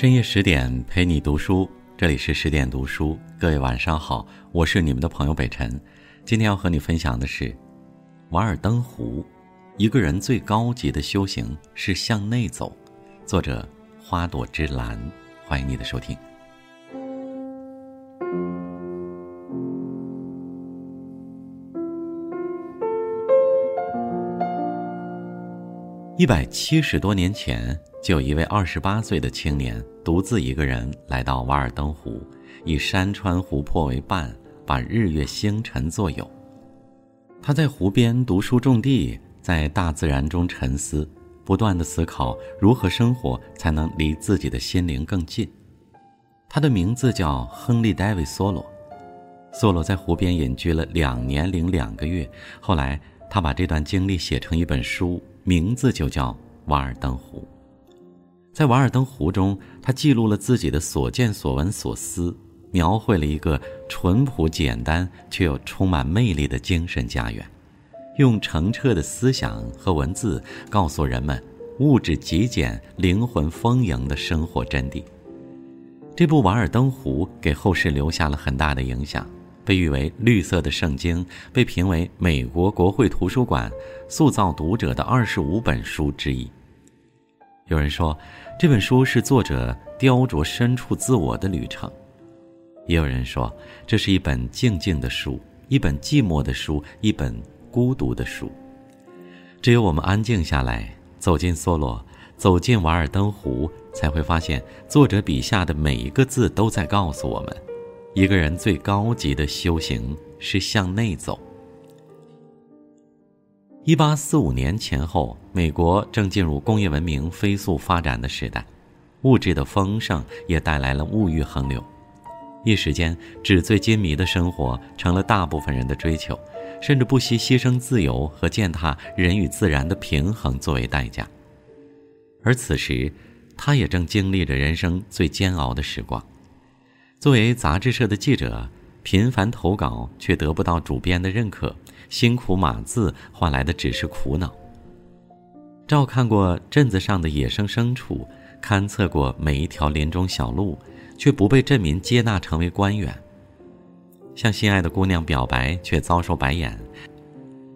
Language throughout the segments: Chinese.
深夜十点陪你读书，这里是十点读书。各位晚上好，我是你们的朋友北辰。今天要和你分享的是《瓦尔登湖》，一个人最高级的修行是向内走。作者花朵之蓝，欢迎你的收听。一百七十多年前。就有一位二十八岁的青年，独自一个人来到瓦尔登湖，以山川湖泊为伴，把日月星辰作友。他在湖边读书种地，在大自然中沉思，不断的思考如何生活才能离自己的心灵更近。他的名字叫亨利·戴维·梭罗。梭罗在湖边隐居了两年零两个月，后来他把这段经历写成一本书，名字就叫《瓦尔登湖》。在瓦尔登湖中，他记录了自己的所见所闻所思，描绘了一个淳朴简单却又充满魅力的精神家园，用澄澈的思想和文字告诉人们物质极简、灵魂丰盈的生活真谛。这部《瓦尔登湖》给后世留下了很大的影响，被誉为“绿色的圣经”，被评为美国国会图书馆塑造读者的二十五本书之一。有人说，这本书是作者雕琢深处自我的旅程；也有人说，这是一本静静的书，一本寂寞的书，一本孤独的书。只有我们安静下来，走进梭罗，走进瓦尔登湖，才会发现，作者笔下的每一个字都在告诉我们：一个人最高级的修行是向内走。一八四五年前后，美国正进入工业文明飞速发展的时代，物质的丰盛也带来了物欲横流，一时间纸醉金迷的生活成了大部分人的追求，甚至不惜牺牲自由和践踏人与自然的平衡作为代价。而此时，他也正经历着人生最煎熬的时光。作为杂志社的记者，频繁投稿却得不到主编的认可。辛苦码字换来的只是苦恼。照看过镇子上的野生牲畜，勘测过每一条林中小路，却不被镇民接纳成为官员。向心爱的姑娘表白，却遭受白眼。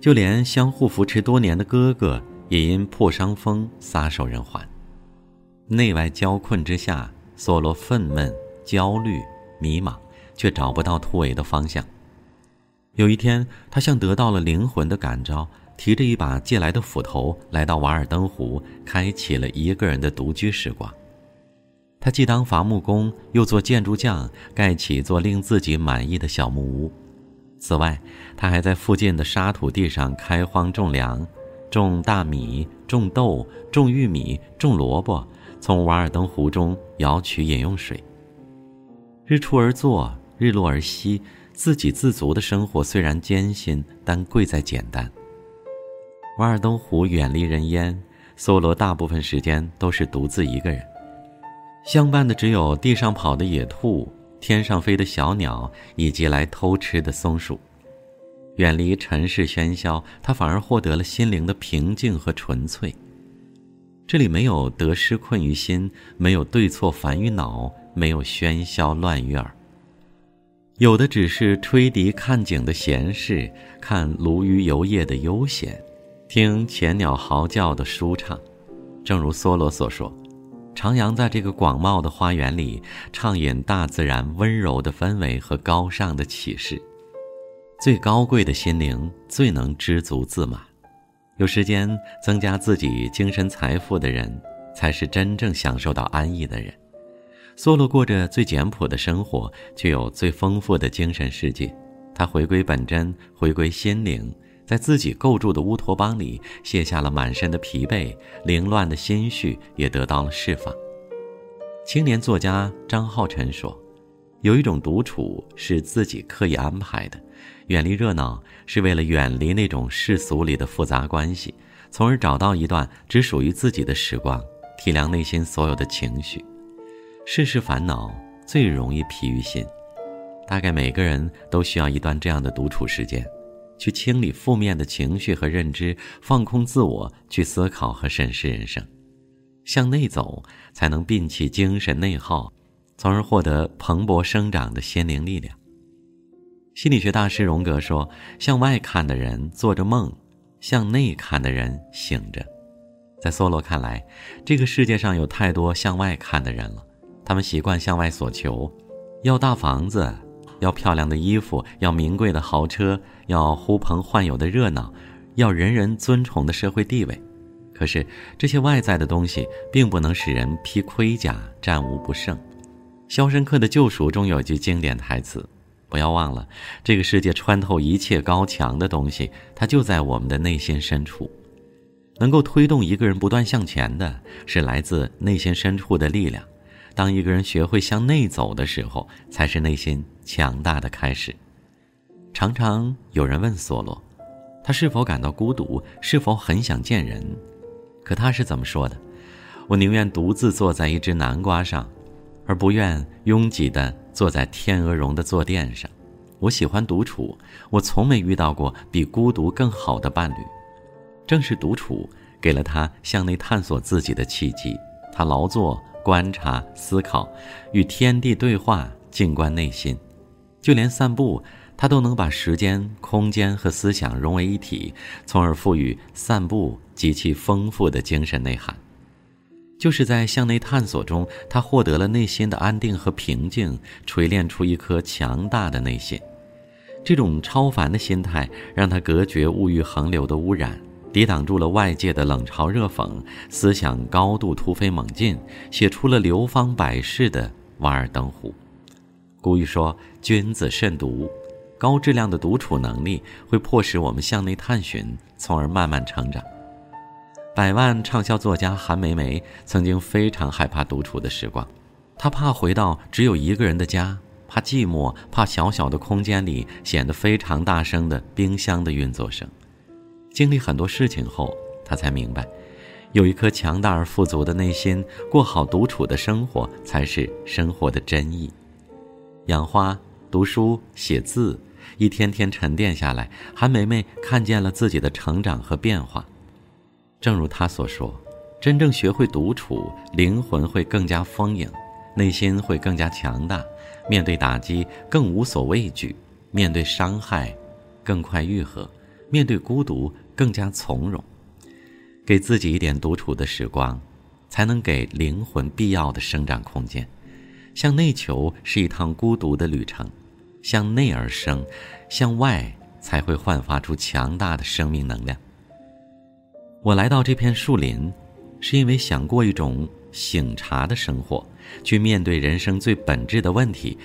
就连相互扶持多年的哥哥，也因破伤风撒手人寰。内外交困之下，梭罗愤懑、焦虑、迷茫，却找不到突围的方向。有一天，他像得到了灵魂的感召，提着一把借来的斧头，来到瓦尔登湖，开启了一个人的独居时光。他既当伐木工，又做建筑匠，盖起一座令自己满意的小木屋。此外，他还在附近的沙土地上开荒种粮，种大米，种豆，种玉米，种萝卜，从瓦尔登湖中舀取饮用水。日出而作，日落而息。自给自足的生活虽然艰辛，但贵在简单。瓦尔登湖远离人烟，梭罗大部分时间都是独自一个人，相伴的只有地上跑的野兔、天上飞的小鸟以及来偷吃的松鼠。远离尘世喧嚣，他反而获得了心灵的平静和纯粹。这里没有得失困于心，没有对错烦于脑，没有喧嚣乱于耳。有的只是吹笛看景的闲适，看鲈鱼游曳的悠闲，听浅鸟嚎叫的舒畅。正如梭罗所说：“徜徉在这个广袤的花园里，畅饮大自然温柔的氛围和高尚的启示。最高贵的心灵，最能知足自满。有时间增加自己精神财富的人，才是真正享受到安逸的人。”梭罗过着最简朴的生活，却有最丰富的精神世界。他回归本真，回归心灵，在自己构筑的乌托邦里卸下了满身的疲惫，凌乱的心绪也得到了释放。青年作家张浩晨说：“有一种独处是自己刻意安排的，远离热闹是为了远离那种世俗里的复杂关系，从而找到一段只属于自己的时光，体谅内心所有的情绪。”世事烦恼最容易疲于心，大概每个人都需要一段这样的独处时间，去清理负面的情绪和认知，放空自我，去思考和审视人生。向内走，才能摒弃精神内耗，从而获得蓬勃生长的心灵力量。心理学大师荣格说：“向外看的人做着梦，向内看的人醒着。”在梭罗看来，这个世界上有太多向外看的人了，他们习惯向外索求，要大房子，要漂亮的衣服，要名贵的豪车，要呼朋唤友的热闹，要人人尊崇的社会地位。可是这些外在的东西并不能使人披盔甲战无不胜。《肖申克的救赎》中有句经典台词：“不要忘了，这个世界穿透一切高墙的东西，它就在我们的内心深处。能够推动一个人不断向前的，是来自内心深处的力量。当一个人学会向内走的时候，才是内心强大的开始。”常常有人问梭罗，他是否感到孤独，是否很想见人？可他是怎么说的？我宁愿独自坐在一只南瓜上，而不愿拥挤地坐在天鹅绒的坐垫上。我喜欢独处，我从没遇到过比孤独更好的伴侣。正是独处，给了他向内探索自己的契机。他劳作、观察、思考，与天地对话，静观内心。就连散步。他都能把时间、空间和思想融为一体，从而赋予散步极其丰富的精神内涵。就是在向内探索中，他获得了内心的安定和平静，锤炼出一颗强大的内心。这种超凡的心态，让他隔绝物欲横流的污染，抵挡住了外界的冷嘲热讽，思想高度突飞猛进，写出了流芳百世的《瓦尔登湖》。古语说：“君子慎独。”高质量的独处能力会迫使我们向内探寻，从而慢慢成长。百万畅销作家韩梅梅曾经非常害怕独处的时光，她怕回到只有一个人的家，怕寂寞，怕小小的空间里显得非常大声的冰箱的运作声。经历很多事情后，他才明白，有一颗强大而富足的内心，过好独处的生活才是生活的真意。养花、读书、写字。一天天沉淀下来，韩梅梅看见了自己的成长和变化。正如她所说，真正学会独处，灵魂会更加丰盈，内心会更加强大，面对打击更无所畏惧，面对伤害更快愈合，面对孤独更加从容。给自己一点独处的时光，才能给灵魂必要的生长空间。向内求是一趟孤独的旅程。向内而生，向外才会焕发出强大的生命能量。我来到这片树林，是因为想过一种醒茶的生活，去面对人生最本质的问题，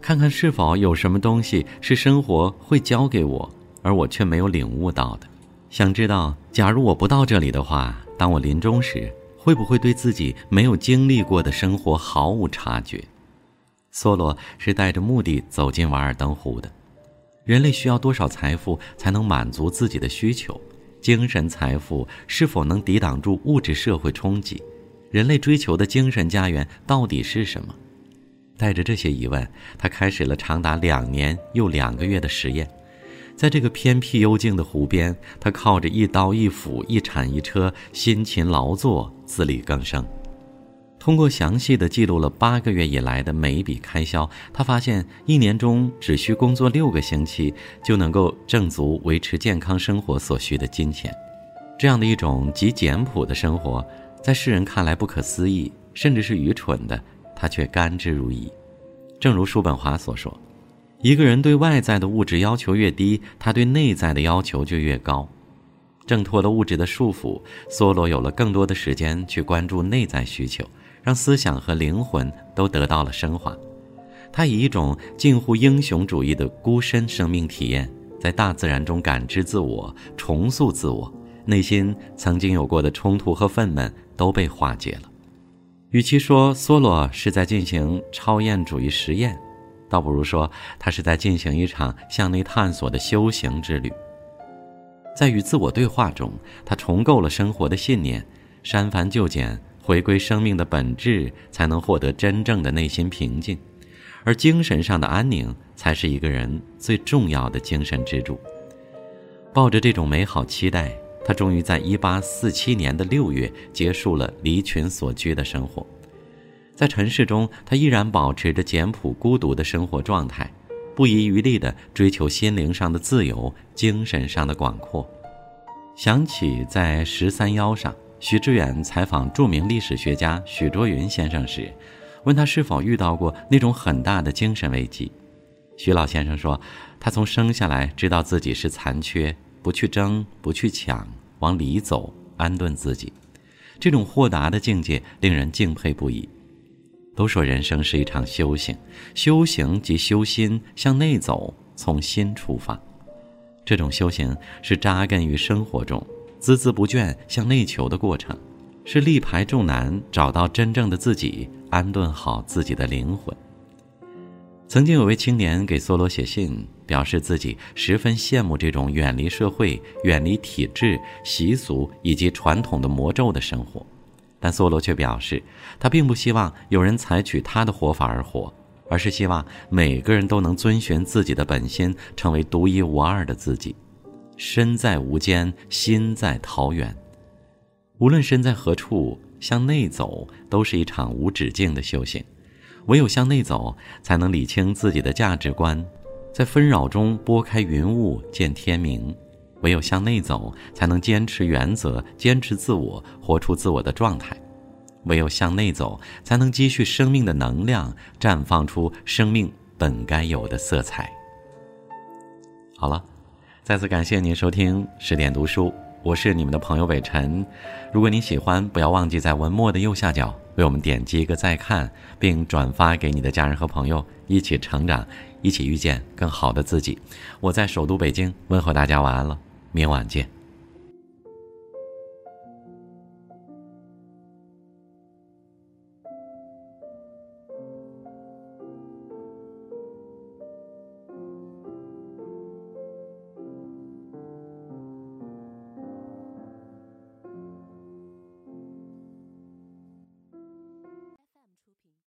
看看是否有什么东西是生活会教给我，而我却没有领悟到的。想知道，假如我不到这里的话，当我临终时，会不会对自己没有经历过的生活毫无察觉？梭罗是带着目的走进瓦尔登湖的。人类需要多少财富才能满足自己的需求？精神财富是否能抵挡住物质社会冲击？人类追求的精神家园到底是什么？带着这些疑问，他开始了长达两年又两个月的实验。在这个偏僻幽静的湖边，他靠着一刀一斧、一铲一车，辛勤劳作，自力更生。通过详细的记录了八个月以来的每一笔开销，他发现一年中只需工作六个星期就能够挣足维持健康生活所需的金钱。这样的一种极简朴的生活，在世人看来不可思议，甚至是愚蠢的，他却甘之如饴。正如叔本华所说：“一个人对外在的物质要求越低，他对内在的要求就越高。”挣脱了物质的束缚，梭罗有了更多的时间去关注内在需求。让思想和灵魂都得到了升华。他以一种近乎英雄主义的孤身生命体验，在大自然中感知自我，重塑自我，内心曾经有过的冲突和愤懑都被化解了。与其说梭罗是在进行超验主义实验，倒不如说他是在进行一场向内探索的修行之旅。在与自我对话中，他重构了生活的信念，删繁就简。回归生命的本质，才能获得真正的内心平静，而精神上的安宁，才是一个人最重要的精神支柱。抱着这种美好期待，他终于在1847年的六月结束了离群所居的生活。在尘世中，他依然保持着简朴孤独的生活状态，不遗余力地追求心灵上的自由、精神上的广阔。想起在十三邀上，徐志远采访著名历史学家许卓云先生时，问他是否遇到过那种很大的精神危机。徐老先生说，他从生下来知道自己是残缺，不去争，不去抢，往里走，安顿自己。这种豁达的境界令人敬佩不已。都说人生是一场修行，修行即修心，向内走，从心出发。这种修行是扎根于生活中，孜孜不倦向内求的过程，是力排众难找到真正的自己，安顿好自己的灵魂。曾经有位青年给梭罗写信，表示自己十分羡慕这种远离社会、远离体制、习俗以及传统的魔咒的生活，但梭罗却表示，他并不希望有人采取他的活法而活。而是希望每个人都能遵循自己的本心，成为独一无二的自己。身在无间，心在桃源。无论身在何处，向内走都是一场无止境的修行。唯有向内走，才能理清自己的价值观，在纷扰中拨开云雾见天明。唯有向内走，才能坚持原则，坚持自我，活出自我的状态。唯有向内走，才能积蓄生命的能量，绽放出生命本该有的色彩。好了，再次感谢您收听十点读书，我是你们的朋友伟晨。如果你喜欢，不要忘记在文末的右下角为我们点击一个再看，并转发给你的家人和朋友，一起成长，一起遇见更好的自己。我在首都北京问候大家晚安了，明晚见。